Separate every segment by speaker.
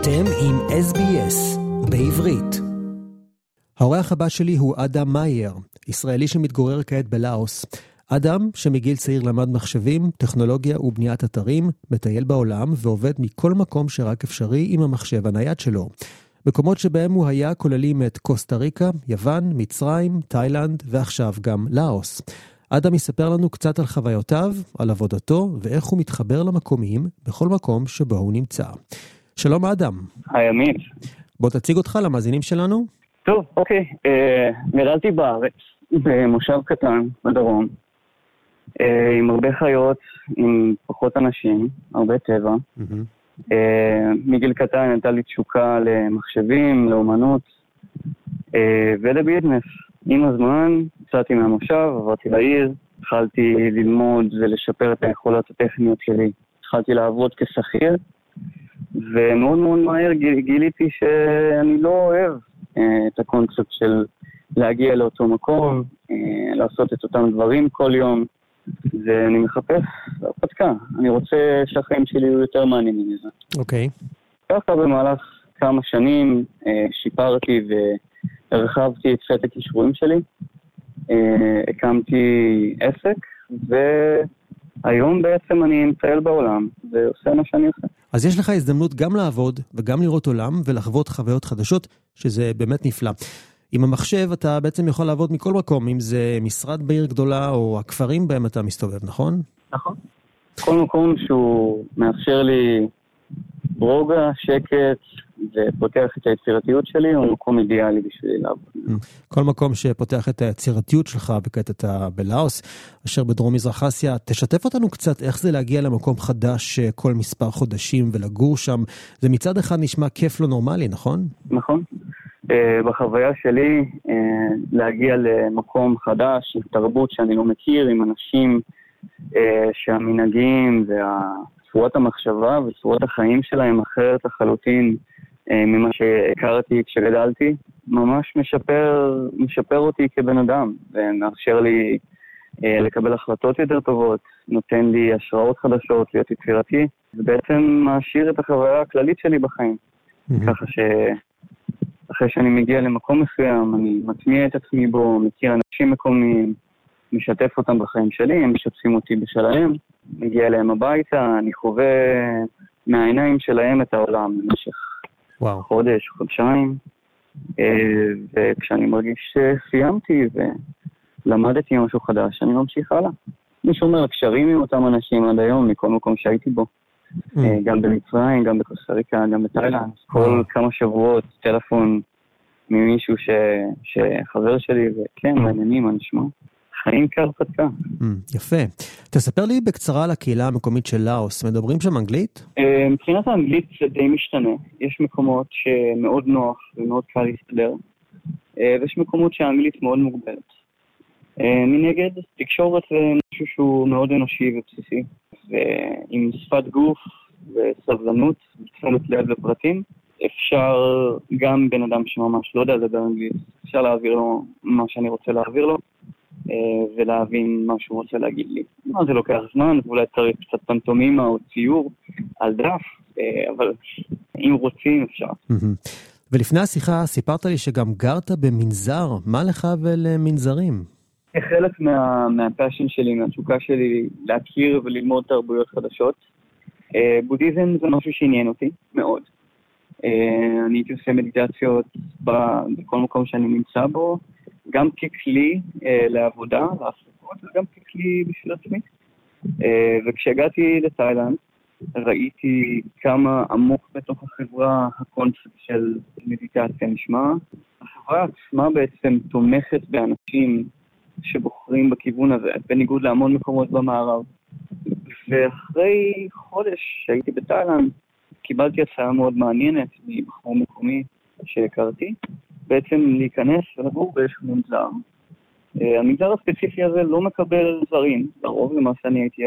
Speaker 1: אתם עם SBS בעברית. האורח הבא שלי הוא אדם מאייר, ישראלי שמתגורר כעת בלאוס. אדם, שמגיל צעיר למד מחשבים, טכנולוגיה ובניית אתרים, מטייל בעולם ועובד מכל מקום שרק אפשרי עם המחשב הנייד שלו. מקומות שבהם הוא היה כוללים את קוסטה ריקה, יוון, מצרים, תאילנד ועכשיו גם לאוס. אדם יספר לנו קצת על חוויותיו, על עבודתו ואיך הוא מתחבר למקומיים בכל מקום שבו הוא נמצא. שלום אדם.
Speaker 2: היי עמית.
Speaker 1: בוא תציג אותך למאזינים שלנו.
Speaker 2: טוב, אוקיי. אה, גדלתי בארץ, במושב קטן בדרום, אה, עם הרבה חיות, עם פחות אנשים, הרבה טבע. אה, מגיל קטן הייתה לי תשוקה למחשבים, לאומנות אה, ולביזנס. עם הזמן יצאתי מהמושב, עברתי לעיר, התחלתי ללמוד ולשפר את היכולות הטכניות שלי. התחלתי לעבוד כשכיר, ומאוד מאוד מהר גיליתי שאני לא אוהב אה, את הקונספט של להגיע לאותו מקום, אה, לעשות את אותם דברים כל יום, ואני מחפש הרפתקה. אני רוצה שהחיים שלי יהיו יותר מעניינים מזה.
Speaker 1: אוקיי. Okay.
Speaker 2: ככה במהלך כמה שנים אה, שיפרתי והרחבתי את סט הכישורים שלי, הקמתי עסק, והיום בעצם אני מטייל בעולם ועושה מה שאני עושה.
Speaker 1: אז יש לך הזדמנות גם לעבוד וגם לראות עולם ולחוות חוויות חדשות, שזה באמת נפלא. עם המחשב אתה בעצם יכול לעבוד מכל מקום, אם זה משרד בעיר גדולה או הכפרים בהם אתה מסתובב, נכון?
Speaker 2: נכון. כל מקום שהוא מאפשר לי רוגע, שקט, ופותח את היצירתיות שלי, הוא מקום אידיאלי בשבילי לעבוד. Mm.
Speaker 1: כל מקום שפותח את היצירתיות שלך, וכעת אתה בלאוס, אשר בדרום מזרח אסיה, תשתף אותנו קצת איך זה להגיע למקום חדש אה, כל מספר חודשים ולגור שם. זה מצד אחד נשמע כיף לא נורמלי, נכון?
Speaker 2: נכון. Uh, בחוויה שלי, uh, להגיע למקום חדש, עם תרבות שאני לא מכיר, עם אנשים שהמנהגים והצורת המחשבה וצורת החיים שלהם אחרת לחלוטין אה, ממה שהכרתי כשגדלתי, ממש משפר, משפר אותי כבן אדם, ומאפשר לי אה, לקבל החלטות יותר טובות, נותן לי השראות חדשות, להיות יצירתי, ובעצם מעשיר את החוויה הכללית שלי בחיים. Mm-hmm. ככה שאחרי שאני מגיע למקום מסוים, אני מטמיע את עצמי בו, מכיר אנשים מקומיים, משתף אותם בחיים שלי, הם משתפים אותי בשלהם, מגיע אליהם הביתה, אני חווה מהעיניים שלהם את העולם במשך וואו. חודש, חודשיים, אה, וכשאני מרגיש שסיימתי ולמדתי משהו חדש, אני ממשיך הלאה. אני שומר קשרים עם אותם אנשים עד היום, מכל מקום שהייתי בו. Mm. אה, גם במצרים, גם בקוסטה ריקה, גם בתאילנד. כל כמה שבועות טלפון ממישהו שחבר שלי, וכן, מעניינים, מה נשמע. חיים כהרפתקה.
Speaker 1: Mm, יפה. תספר לי בקצרה על הקהילה המקומית של לאוס, מדברים שם אנגלית?
Speaker 2: אה, מבחינת האנגלית זה די משתנה. יש מקומות שמאוד נוח ומאוד קל להסתדר, אה, ויש מקומות שהאנגלית מאוד מוגבלת. אה, מנגד, תקשורת זה משהו שהוא מאוד אנושי ובסיסי, ועם שפת גוף וסבלנות ותשומת לב לפרטים, אפשר, גם בן אדם שממש לא יודע לדבר אנגלית, אפשר להעביר לו מה שאני רוצה להעביר לו, ולהבין מה שהוא רוצה להגיד לי. מה זה לוקח זמן, ואולי צריך קצת פנטומימה או ציור על דף, אה, אבל אם רוצים אפשר.
Speaker 1: ולפני השיחה סיפרת לי שגם גרת במנזר, מה לך ולמנזרים?
Speaker 2: חלק מה, מהפאשן שלי, מהתשוקה שלי להכיר וללמוד תרבויות חדשות. אה, בודהיזם זה משהו שעניין אותי מאוד. אני הייתי עושה מדיטציות בכל מקום שאני נמצא בו, גם ככלי אה, לעבודה, להפסקות, וגם ככלי בשביל עצמי. אה, וכשהגעתי לתאילנד, ראיתי כמה עמוק בתוך החברה הקונספט של מדיטציה נשמע. החברה עצמה בעצם תומכת באנשים שבוחרים בכיוון הזה, בניגוד להמון מקומות במערב. ואחרי חודש שהייתי בתאילנד, קיבלתי הצעה מאוד מעניינת מבחור מקומי שהכרתי, בעצם להיכנס ולגור באיזשהו מנזר. אה, המגזר הספציפי הזה לא מקבל זרים, לרוב למעשה אני הייתי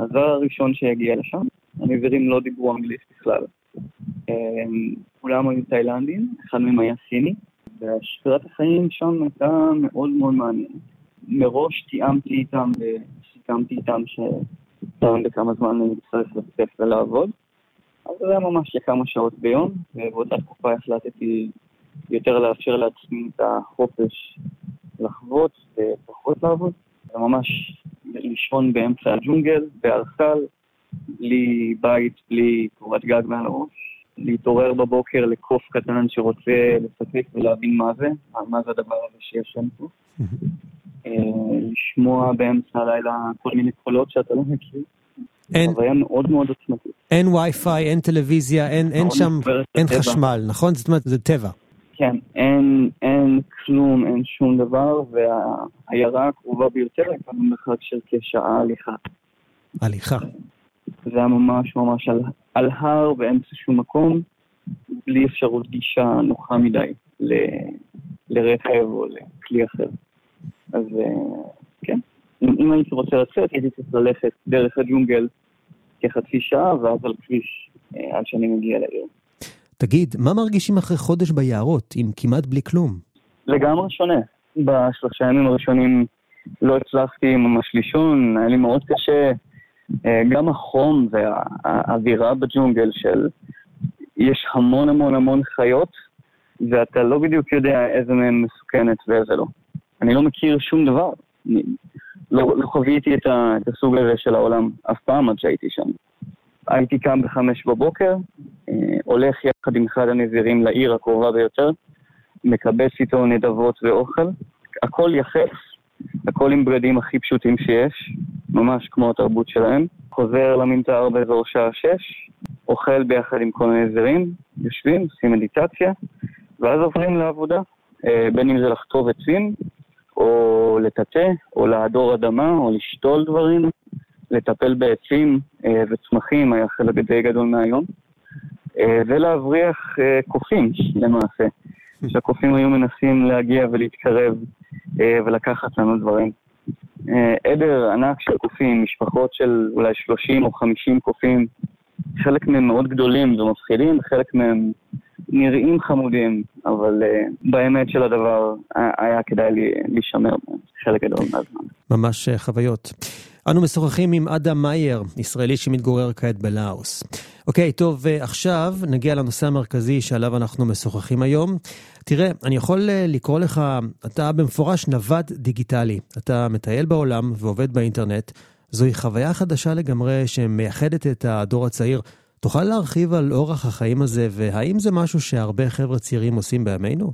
Speaker 2: הזר הראשון שהגיע לשם, המעברים לא דיברו אנגלית בכלל. אה, כולם היו תאילנדים, אחד מהם היה סיני, והשפירת החיים שם הייתה מאוד מאוד מעניינת. מראש תיאמתי איתם וסיכמתי איתם שפעם בכמה זמן אני צריך לצאת ולעבוד. אז זה היה ממש לכמה שעות ביום, ובאותה תקופה החלטתי יותר לאפשר לעצמי את החופש לחוות ופחות לעבוד. זה ממש לישון באמצע הג'ונגל, בארסל, בלי בית, בלי קורת גג מעל הראש. להתעורר בבוקר לקוף קטן שרוצה לספק ולהבין מה זה, מה זה הדבר הזה שיש שם פה. אה, לשמוע באמצע הלילה כל מיני קולות שאתה לא מכיר. אין, חוויה מאוד מאוד עוצמתית.
Speaker 1: אין וי-פיי, אין טלוויזיה, אין, אין שם, אין חשמל, נכון? זאת אומרת, זה טבע.
Speaker 2: כן, אין, אין כלום, אין שום דבר, והעיירה הקרובה ביותר הייתה במרחק של כשעה הליכה.
Speaker 1: הליכה.
Speaker 2: זה היה ממש ממש על, על הר באמצע שום מקום, בלי אפשרות גישה נוחה מדי ל, לרכב או לכלי אחר. אז אה, כן, אם, אם הייתי רוצה לצאת, הייתי צריך ללכת דרך הג'ונגל כחצי שעה, ואז על כביש אה, עד שאני מגיע לעיר.
Speaker 1: תגיד, מה מרגישים אחרי חודש ביערות, עם כמעט בלי כלום?
Speaker 2: לגמרי שונה. בשלושה ימים הראשונים לא הצלחתי ממש לישון, היה לי מאוד קשה. אה, גם החום והאווירה בג'ונגל של יש המון המון המון חיות, ואתה לא בדיוק יודע איזה מהן מסוכנת ואיזה לא. אני לא מכיר שום דבר. אני לא, לא חוויתי את, הסוג הזה של העולם אף פעם עד שהייתי שם. הייתי קם בחמש בבוקר, הולך יחד עם אחד הנזירים לעיר הקרובה ביותר, מקבץ איתו נדבות ואוכל, הכל יחף, הכל עם בגדים הכי פשוטים שיש, ממש כמו התרבות שלהם. חוזר למנתר באזור שעה שש, אוכל ביחד עם כל מיני זרים, יושבים, עושים מדיטציה, ואז עוברים לעבודה, אה, בין אם זה לחטוב עצים, או לטאטא, או להדור אדמה, או לשתול דברים, לטפל בעצים אה, וצמחים, היה חלק די גדול מהיום, אה, ולהבריח קופים למעשה. שהקופים היו מנסים להגיע ולהתקרב ולקחת לנו דברים. עדר ענק של קופים, משפחות של אולי 30 או 50 קופים, חלק מהם מאוד גדולים ומפחידים, חלק מהם נראים חמודים, אבל באמת של הדבר היה כדאי להישמר חלק גדול מהזמן.
Speaker 1: ממש חוויות. אנו משוחחים עם אדם מאייר, ישראלי שמתגורר כעת בלאוס. אוקיי, טוב, ועכשיו נגיע לנושא המרכזי שעליו אנחנו משוחחים היום. תראה, אני יכול אה, לקרוא לך, אתה במפורש נווד דיגיטלי. אתה מטייל בעולם ועובד באינטרנט. זוהי חוויה חדשה לגמרי שמייחדת את הדור הצעיר. תוכל להרחיב על אורח החיים הזה, והאם זה משהו שהרבה חבר'ה צעירים עושים בימינו?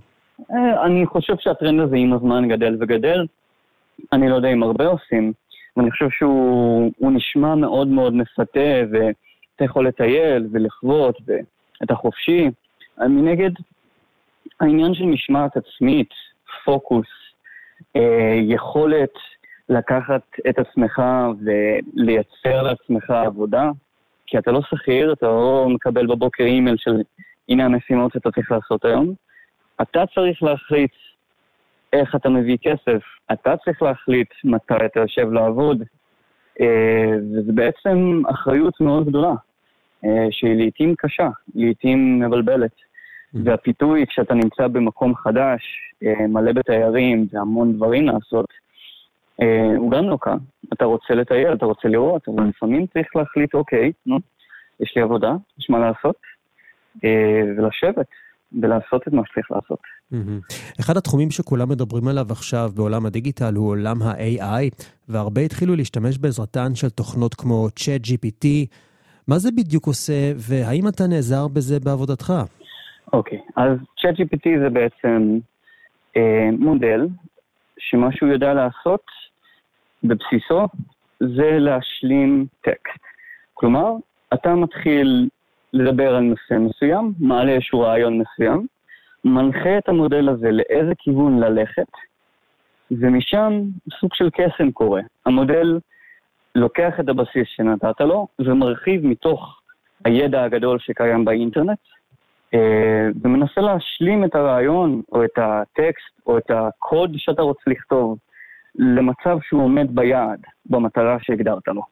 Speaker 2: אה, אני חושב שהטרנד הזה עם הזמן גדל וגדל. אני לא יודע אם הרבה עושים, ואני חושב שהוא נשמע מאוד מאוד מפתה, ואתה יכול לטייל ולחוות, ואתה חופשי. מנגד, העניין של משמעת עצמית, פוקוס, אה, יכולת לקחת את עצמך ולייצר לעצמך עבודה, כי אתה לא שכיר, אתה לא מקבל בבוקר אימייל של הנה המשימות שאתה צריך לעשות היום. אתה צריך להחליט איך אתה מביא כסף, אתה צריך להחליט מתי אתה יושב לעבוד, אה, וזה בעצם אחריות מאוד גדולה, אה, שהיא לעיתים קשה, לעיתים מבלבלת. Mm-hmm. והפיתוי כשאתה נמצא במקום חדש, אה, מלא בתיירים והמון דברים לעשות, הוא גם לא קל. אתה רוצה לטייל, אתה רוצה לראות, אבל לפעמים צריך להחליט, אוקיי, נו, יש לי עבודה, יש מה לעשות, ולשבת. ולעשות את מה שצריך לעשות.
Speaker 1: אחד התחומים שכולם מדברים עליו עכשיו בעולם הדיגיטל הוא עולם ה-AI, והרבה התחילו להשתמש בעזרתן של תוכנות כמו ChatGPT. מה זה בדיוק עושה, והאם אתה נעזר בזה בעבודתך?
Speaker 2: אוקיי, okay, אז ChatGPT זה בעצם אה, מודל שמה שהוא יודע לעשות בבסיסו זה להשלים טקסט. כלומר, אתה מתחיל לדבר על נושא מסוים, מעלה איזשהו רעיון מסוים, מנחה את המודל הזה לאיזה כיוון ללכת, ומשם סוג של קסם קורה. המודל לוקח את הבסיס שנתת לו ומרחיב מתוך הידע הגדול שקיים באינטרנט, אה, ומנסה להשלים את הרעיון או את הטקסט או את הקוד שאתה רוצה לכתוב למצב שהוא עומד ביעד, במטרה שהגדרת לו.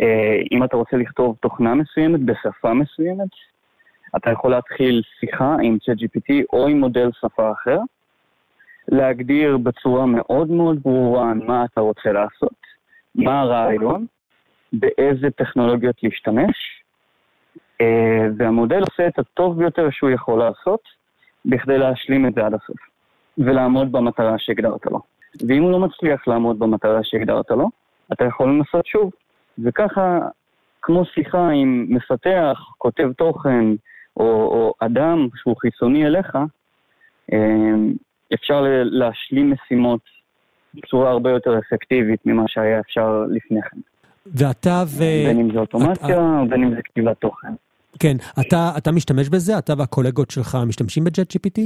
Speaker 2: אה, אם אתה רוצה לכתוב תוכנה מסוימת בשפה מסוימת, אתה יכול להתחיל שיחה עם ChatGPT או עם מודל שפה אחר, להגדיר בצורה מאוד מאוד ברורה מה אתה רוצה לעשות, מה הרעיון, באיזה טכנולוגיות להשתמש, אה, והמודל עושה את הטוב ביותר שהוא יכול לעשות, בכדי להשלים את זה עד הסוף, ולעמוד במטרה שהגדרת לו. ואם הוא לא מצליח לעמוד במטרה שהגדרת לו, אתה יכול לנסות שוב. וככה, כמו שיחה עם מפתח, כותב תוכן, או, או אדם שהוא חיצוני אליך, אמ, אפשר להשלים משימות בצורה הרבה יותר אפקטיבית ממה שהיה אפשר לפני כן.
Speaker 1: ואתה ו...
Speaker 2: בין אם זה אוטומציה, את... בין אם זה כתיבת תוכן.
Speaker 1: כן, אתה, אתה משתמש בזה? אתה והקולגות שלך משתמשים בג'ט GPT?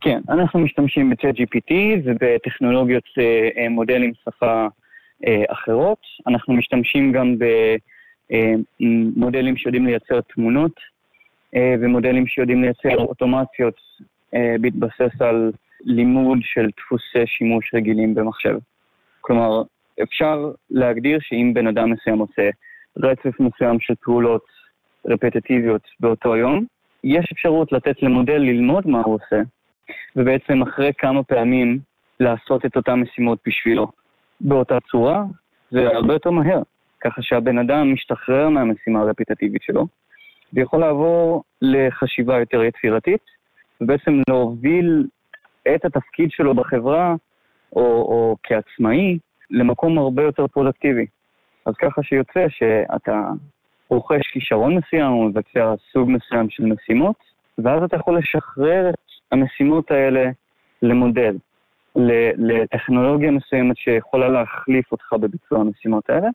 Speaker 2: כן, אנחנו משתמשים בצ'אט GPT ובטכנולוגיות אה, אה, מודלים שפה אה, אחרות. אנחנו משתמשים גם במודלים שיודעים לייצר תמונות ומודלים שיודעים לייצר אוטומציות בהתבסס על לימוד של דפוסי שימוש רגילים במחשב. כלומר, אפשר להגדיר שאם בן אדם מסוים עושה רצף מסוים של פעולות רפטטיביות באותו יום, יש אפשרות לתת למודל ללמוד מה הוא עושה, ובעצם אחרי כמה פעמים לעשות את אותן משימות בשבילו. באותה צורה, זה הרבה יותר מהר, ככה שהבן אדם משתחרר מהמשימה הרפטטיבית שלו, ויכול לעבור לחשיבה יותר יצירתית, ובעצם להוביל את התפקיד שלו בחברה, או, או כעצמאי, למקום הרבה יותר פרודקטיבי. אז ככה שיוצא שאתה רוכש כישרון מסוים, או מבצע סוג מסוים של משימות, ואז אתה יכול לשחרר את המשימות האלה למודל, לטכנולוגיה מסוימת שיכולה להחליף אותך בביצוע המשימות האלה,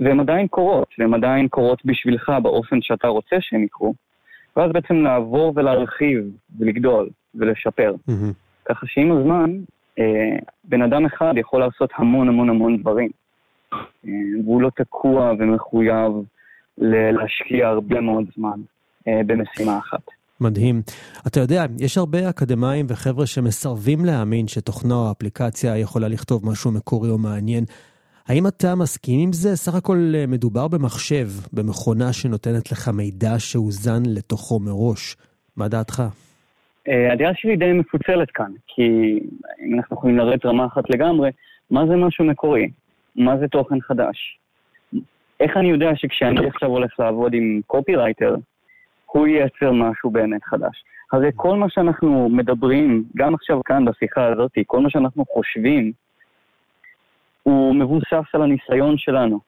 Speaker 2: והן עדיין קורות, והן עדיין קורות בשבילך באופן שאתה רוצה שהן יקרו, ואז בעצם לעבור ולהרחיב ולגדול ולשפר. Mm-hmm. ככה שעם הזמן, אה, בן אדם אחד יכול לעשות המון המון המון דברים, אה, והוא לא תקוע ומחויב להשקיע הרבה מאוד זמן אה, במשימה אחת.
Speaker 1: מדהים. אתה יודע, יש הרבה אקדמאים וחבר'ה שמסרבים להאמין שתוכנה או אפליקציה יכולה לכתוב משהו מקורי או מעניין. האם אתה מסכים עם זה? סך הכל אה, מדובר במחשב, במכונה שנותנת לך מידע שהוזן לתוכו מראש. מה דעתך?
Speaker 2: אה, הדעה שלי די מפוצלת כאן, כי אם אנחנו יכולים לרדת רמה אחת לגמרי, מה זה משהו מקורי? מה זה תוכן חדש? איך אני יודע שכשאני עכשיו הולך לעבוד עם קופירייטר, הוא ייצר משהו באמת חדש. הרי כל מה שאנחנו מדברים, גם עכשיו כאן בשיחה הזאת, כל מה שאנחנו חושבים, הוא מבוסס על הניסיון שלנו,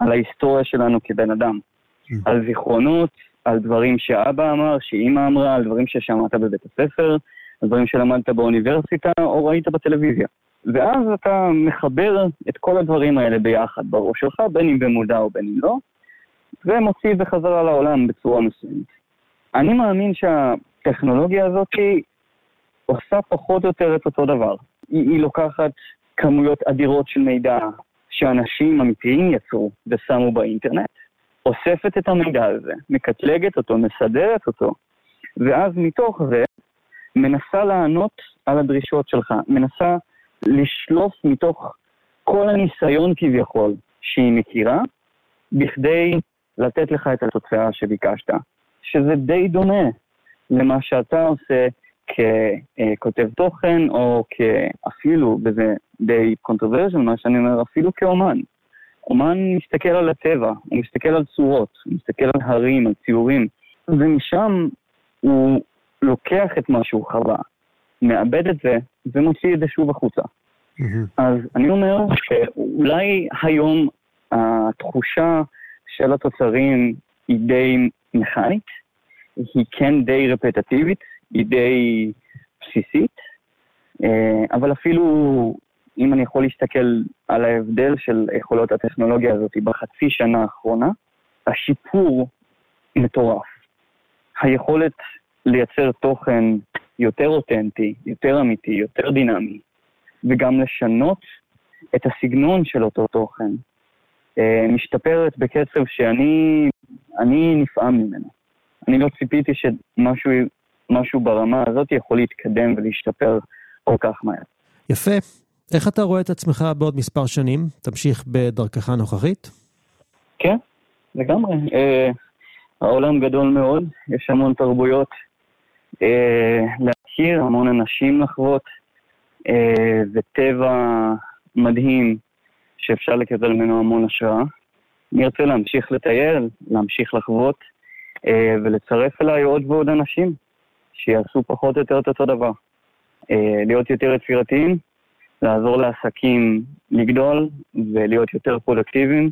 Speaker 2: על ההיסטוריה שלנו כבן אדם, mm. על זיכרונות, על דברים שאבא אמר, שאימא אמרה, על דברים ששמעת בבית הספר, על דברים שלמדת באוניברסיטה או ראית בטלוויזיה. ואז אתה מחבר את כל הדברים האלה ביחד בראש שלך, בין אם במודע או בין אם לא, ומוציא בחזרה לעולם בצורה מסוימת. אני מאמין שהטכנולוגיה הזאת עושה פחות או יותר את אותו דבר. היא, היא לוקחת כמויות אדירות של מידע שאנשים אמיתיים יצרו ושמו באינטרנט, אוספת את המידע הזה, מקטלגת אותו, מסדרת אותו, ואז מתוך זה מנסה לענות על הדרישות שלך, מנסה לשלוף מתוך כל הניסיון כביכול שהיא מכירה, בכדי לתת לך את התוצאה שביקשת. שזה די דומה למה שאתה עושה ככותב תוכן, או אפילו, וזה די קונטרוברשל מה שאני אומר, אפילו כאומן. אומן מסתכל על הטבע, הוא מסתכל על צורות, הוא מסתכל על הרים, על ציורים, ומשם הוא לוקח את מה שהוא חווה, מאבד את זה, ומוציא את זה שוב החוצה. Mm-hmm. אז אני אומר שאולי היום התחושה של התוצרים היא די מכנית, היא כן די רפטטיבית, היא די בסיסית, אה, אבל אפילו אם אני יכול להסתכל על ההבדל של יכולות הטכנולוגיה הזאת בחצי שנה האחרונה, השיפור מטורף. היכולת לייצר תוכן יותר אותנטי, יותר אמיתי, יותר דינמי, וגם לשנות את הסגנון של אותו תוכן, אה, משתפרת בקצב שאני נפעם ממנו. אני לא ציפיתי שמשהו ברמה הזאת יכול להתקדם ולהשתפר כל כך מהר.
Speaker 1: יפה. איך אתה רואה את עצמך בעוד מספר שנים? תמשיך בדרכך הנוכחית?
Speaker 2: כן, לגמרי. אה, העולם גדול מאוד, יש המון תרבויות אה, להכיר, המון אנשים לחוות, אה, וטבע מדהים שאפשר לקבל ממנו המון השראה. אני ארצה להמשיך לטייל, להמשיך לחוות, אה, ולצרף אליי עוד ועוד אנשים שיעשו פחות או יותר את אותו דבר. אה, להיות יותר יצירתיים, לעזור לעסקים לגדול ולהיות יותר פרודקטיביים,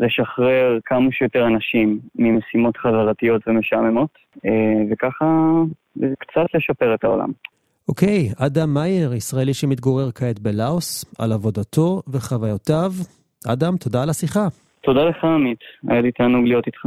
Speaker 2: לשחרר כמה שיותר אנשים ממשימות חזרתיות ומשעממות, וככה קצת לשפר את העולם.
Speaker 1: אוקיי, אוקיי, אדם מאייר, ישראלי שמתגורר כעת בלאוס, על עבודתו וחוויותיו. אדם, תודה על השיחה.
Speaker 2: תודה לך, עמית. היה לי תענוג להיות איתך.